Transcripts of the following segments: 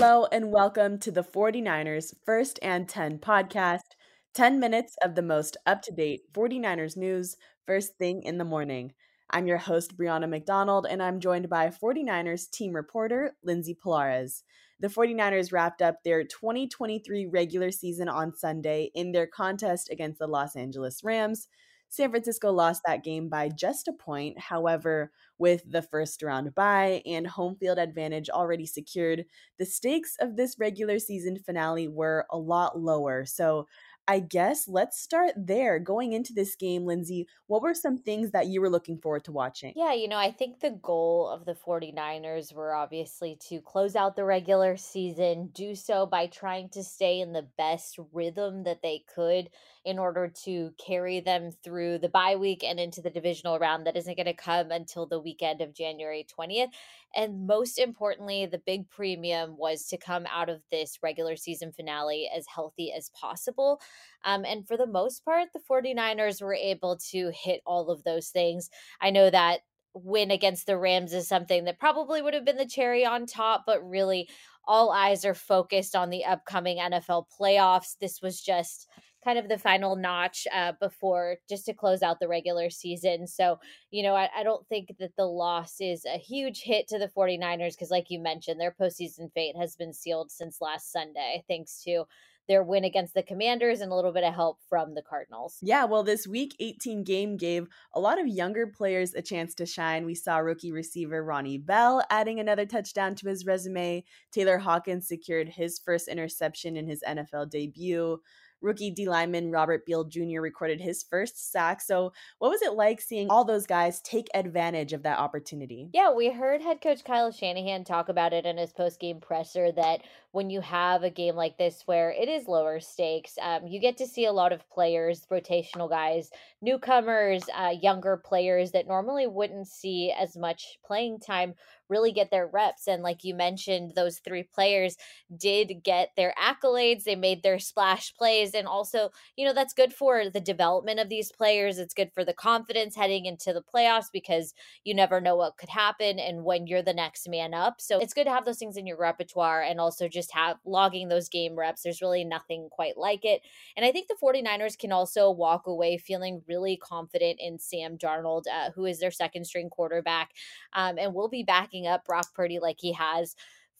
Hello and welcome to the 49ers First and 10 podcast. 10 minutes of the most up to date 49ers news first thing in the morning. I'm your host, Brianna McDonald, and I'm joined by 49ers team reporter, Lindsay Polares. The 49ers wrapped up their 2023 regular season on Sunday in their contest against the Los Angeles Rams. San Francisco lost that game by just a point. However, with the first round bye and home field advantage already secured, the stakes of this regular season finale were a lot lower. So I guess let's start there. Going into this game, Lindsay, what were some things that you were looking forward to watching? Yeah, you know, I think the goal of the 49ers were obviously to close out the regular season, do so by trying to stay in the best rhythm that they could in order to carry them through the bye week and into the divisional round that isn't going to come until the weekend of January 20th. And most importantly, the big premium was to come out of this regular season finale as healthy as possible. Um, and for the most part, the 49ers were able to hit all of those things. I know that win against the Rams is something that probably would have been the cherry on top, but really all eyes are focused on the upcoming NFL playoffs. This was just kind of the final notch uh, before just to close out the regular season. So, you know, I, I don't think that the loss is a huge hit to the 49ers because, like you mentioned, their postseason fate has been sealed since last Sunday, thanks to their win against the Commanders and a little bit of help from the Cardinals. Yeah, well, this week 18 game gave a lot of younger players a chance to shine. We saw rookie receiver Ronnie Bell adding another touchdown to his resume. Tayler Hawkins secured his first interception in his NFL debut rookie D lineman Robert Beal Jr. recorded his first sack. So, what was it like seeing all those guys take advantage of that opportunity? Yeah, we heard head coach Kyle Shanahan talk about it in his post game presser that when you have a game like this where it is lower stakes, um, you get to see a lot of players, rotational guys, newcomers, uh, younger players that normally wouldn't see as much playing time really get their reps. And like you mentioned, those three players did get their accolades. They made their splash plays. And also, you know, that's good for the development of these players. It's good for the confidence heading into the playoffs because you never know what could happen and when you're the next man up. So it's good to have those things in your repertoire and also just have logging those game reps. There's really nothing quite like it. And I think the 49ers can also walk away feeling really confident in Sam Darnold, uh, who is their second string quarterback um, and will be backing up Brock Purdy like he has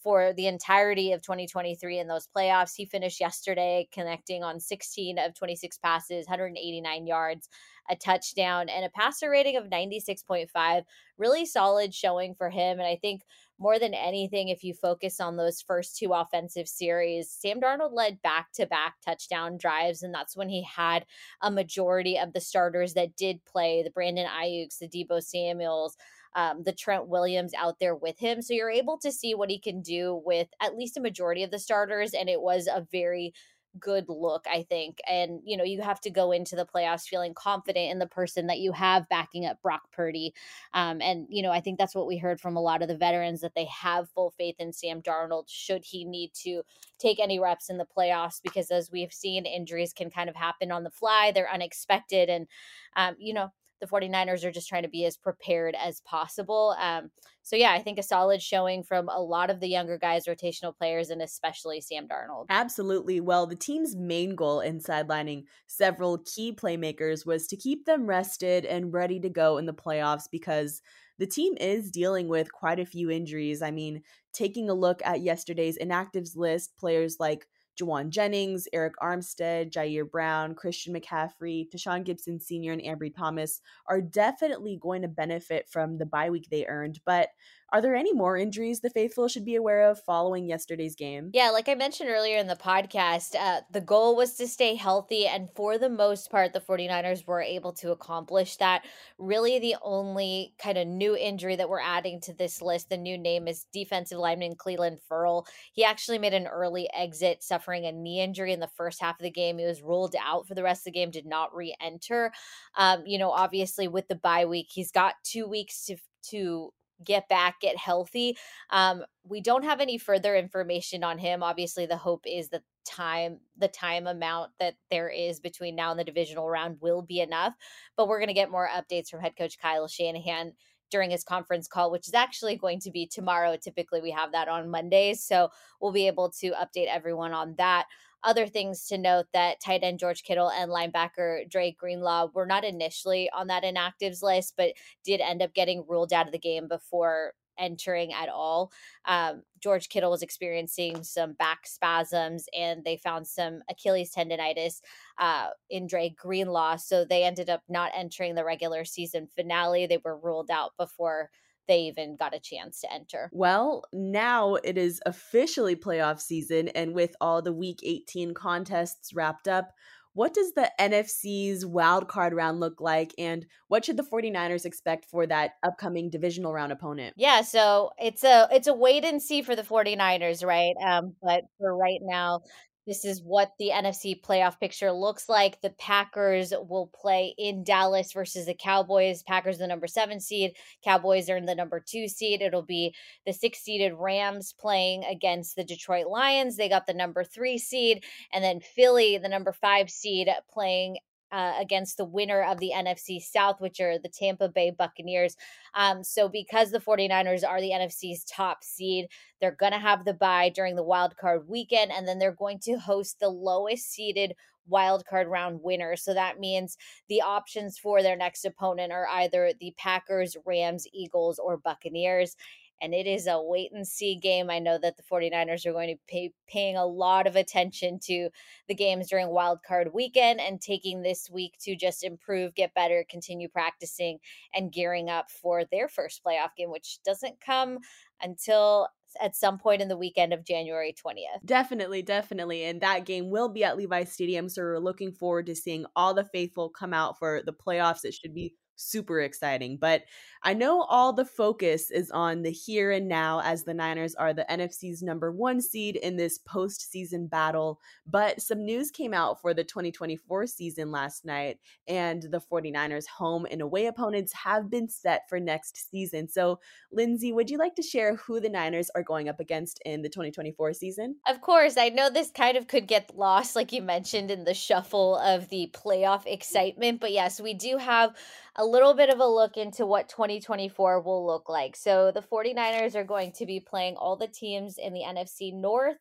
for the entirety of 2023 in those playoffs. He finished yesterday connecting on 16 of 26 passes, 189 yards, a touchdown, and a passer rating of 96.5. Really solid showing for him. And I think more than anything, if you focus on those first two offensive series, Sam Darnold led back to back touchdown drives. And that's when he had a majority of the starters that did play the Brandon Aiyuks, the Deebo Samuels um, the Trent Williams out there with him. So you're able to see what he can do with at least a majority of the starters. And it was a very good look, I think. And, you know, you have to go into the playoffs feeling confident in the person that you have backing up Brock Purdy. Um, and, you know, I think that's what we heard from a lot of the veterans that they have full faith in Sam Darnold should he need to take any reps in the playoffs, because as we've seen, injuries can kind of happen on the fly, they're unexpected. And, um, you know, the 49ers are just trying to be as prepared as possible. Um, so, yeah, I think a solid showing from a lot of the younger guys, rotational players, and especially Sam Darnold. Absolutely. Well, the team's main goal in sidelining several key playmakers was to keep them rested and ready to go in the playoffs because the team is dealing with quite a few injuries. I mean, taking a look at yesterday's inactives list, players like Jauan Jennings, Arik Armstead, Ji'Ayir Brown, Christian McCaffrey, Tashaun Gipson Sr., and Ambry Thomas are definitely going to benefit from the bye week they earned. But are there any more injuries the faithful should be aware of following yesterday's game? Yeah, like I mentioned earlier in the podcast, uh, the goal was to stay healthy. And for the most part, the 49ers were able to accomplish that. Really, the only kind of new injury that we're adding to this list, the new name is defensive lineman Clelin Ferrell. He actually made an early exit, suffering a knee injury in the first half of the game. He was ruled out for the rest of the game, did not re enter. Um, you know, obviously, with the bye week, he's got two weeks to to get back, get healthy. Um, we don't have any further information on him. Obviously, the hope is that time the time amount that there is between now and the divisional round will be enough but we're going to get more updates from head coach kyle shanahan during his conference call, which is actually going to be tomorrow. Typically, we have that on Mondays. So we'll be able to update everyone on that. Other things to note that tight end George Kittle and linebacker Dre Greenlaw were not initially on that inactives list, but did end up getting ruled out of the game before entering at all. Um, George Kittle was experiencing some back spasms and they found some Achilles tendonitis uh, in Dre Greenlaw. So they ended up not entering the regular season finale. They were ruled out before they even got a chance to enter. Well, now it is officially playoff season, and with all the week 18 contests wrapped up, what does the NFC's wild card round look like and what should the 49ers expect for that upcoming divisional round opponent? Yeah, so it's a it's a wait and see for the 49ers, right? Um but for right now, this is what the NFC playoff picture looks like. The Packers will play in Dallas versus the Cowboys. Packers, the number seven seed. Cowboys are in the number two seed. It'll be the six seeded Rams playing against the Detroit Lions. They got the number three seed. And then Philly, the number five seed, playing uh, against the winner of the NFC South, which are the Tampa Bay Buccaneers. Um, so, because the 49ers are the NFC's top seed, they're going to have the bye during the wild card weekend, and then they're going to host the lowest seeded wild card round winner. So that means the options for their next opponent are either the Packers, Rams, Eagles, or Buccaneers and it is a wait and see game. I know that the 49ers are going to be paying a lot of attention to the games during wild card weekend and taking this week to just improve, get better, continue practicing and gearing up for their first playoff game, which doesn't come until at some point in the weekend of January 20th. Definitely, definitely. And that game will be at Levi Stadium. So we're looking forward to seeing all the faithful come out for the playoffs. It should be super exciting. But I know all the focus is on the here and now as the Niners are the NFC's number one seed in this postseason battle. But some news came out for the 2024 season last night, and the 49ers' home and away opponents have been set for next season. So, Lindsay, would you like to share who the Niners are going up against in the 2024 season? Of course. I know this kind of could get lost, like you mentioned, in the shuffle of the playoff excitement. But yes, we do have a little bit of a look into what 2024 will look like. So the 49ers are going to be playing all the teams in the NFC North,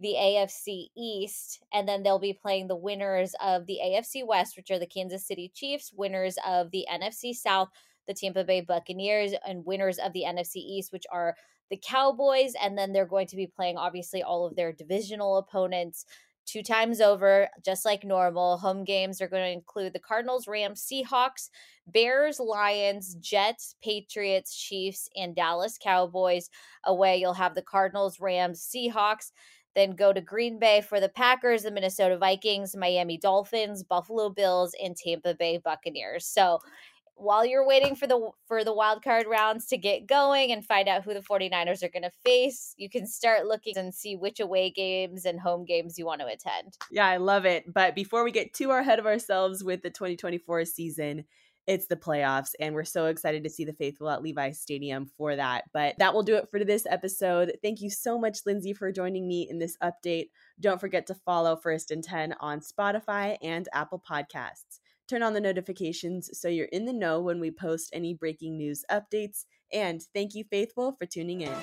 the AFC East, and then they'll be playing the winners of the AFC West, which are the Kansas City Chiefs, winners of the NFC South, the Tampa Bay Buccaneers, and winners of the NFC East, which are the Cowboys. And then they're going to be playing, obviously, all of their divisional opponents two times over, just like normal. Home games are going to include the Cardinals, Rams, Seahawks, Bears, Lions, Jets, Patriots, Chiefs, and Dallas Cowboys. Away, you'll have the Cardinals, Rams, Seahawks. Then go to Green Bay for the Packers, the Minnesota Vikings, Miami Dolphins, Buffalo Bills, and Tampa Bay Buccaneers. So while you're waiting for the for the wild card rounds to get going and find out who the 49ers are going to face you can start looking and see which away games and home games you want to attend. Yeah i love it. But before we get too ahead of ourselves with the 2024 season it's the playoffs and we're so excited to see the faithful at levi stadium for that. But that will do it for this episode. Thank you so much lindsay for joining me in this update. Don't forget to follow first and 10 on spotify and apple podcasts Turn on the notifications so you're in the know when we post any breaking news updates. And thank you, Faithful, for tuning in.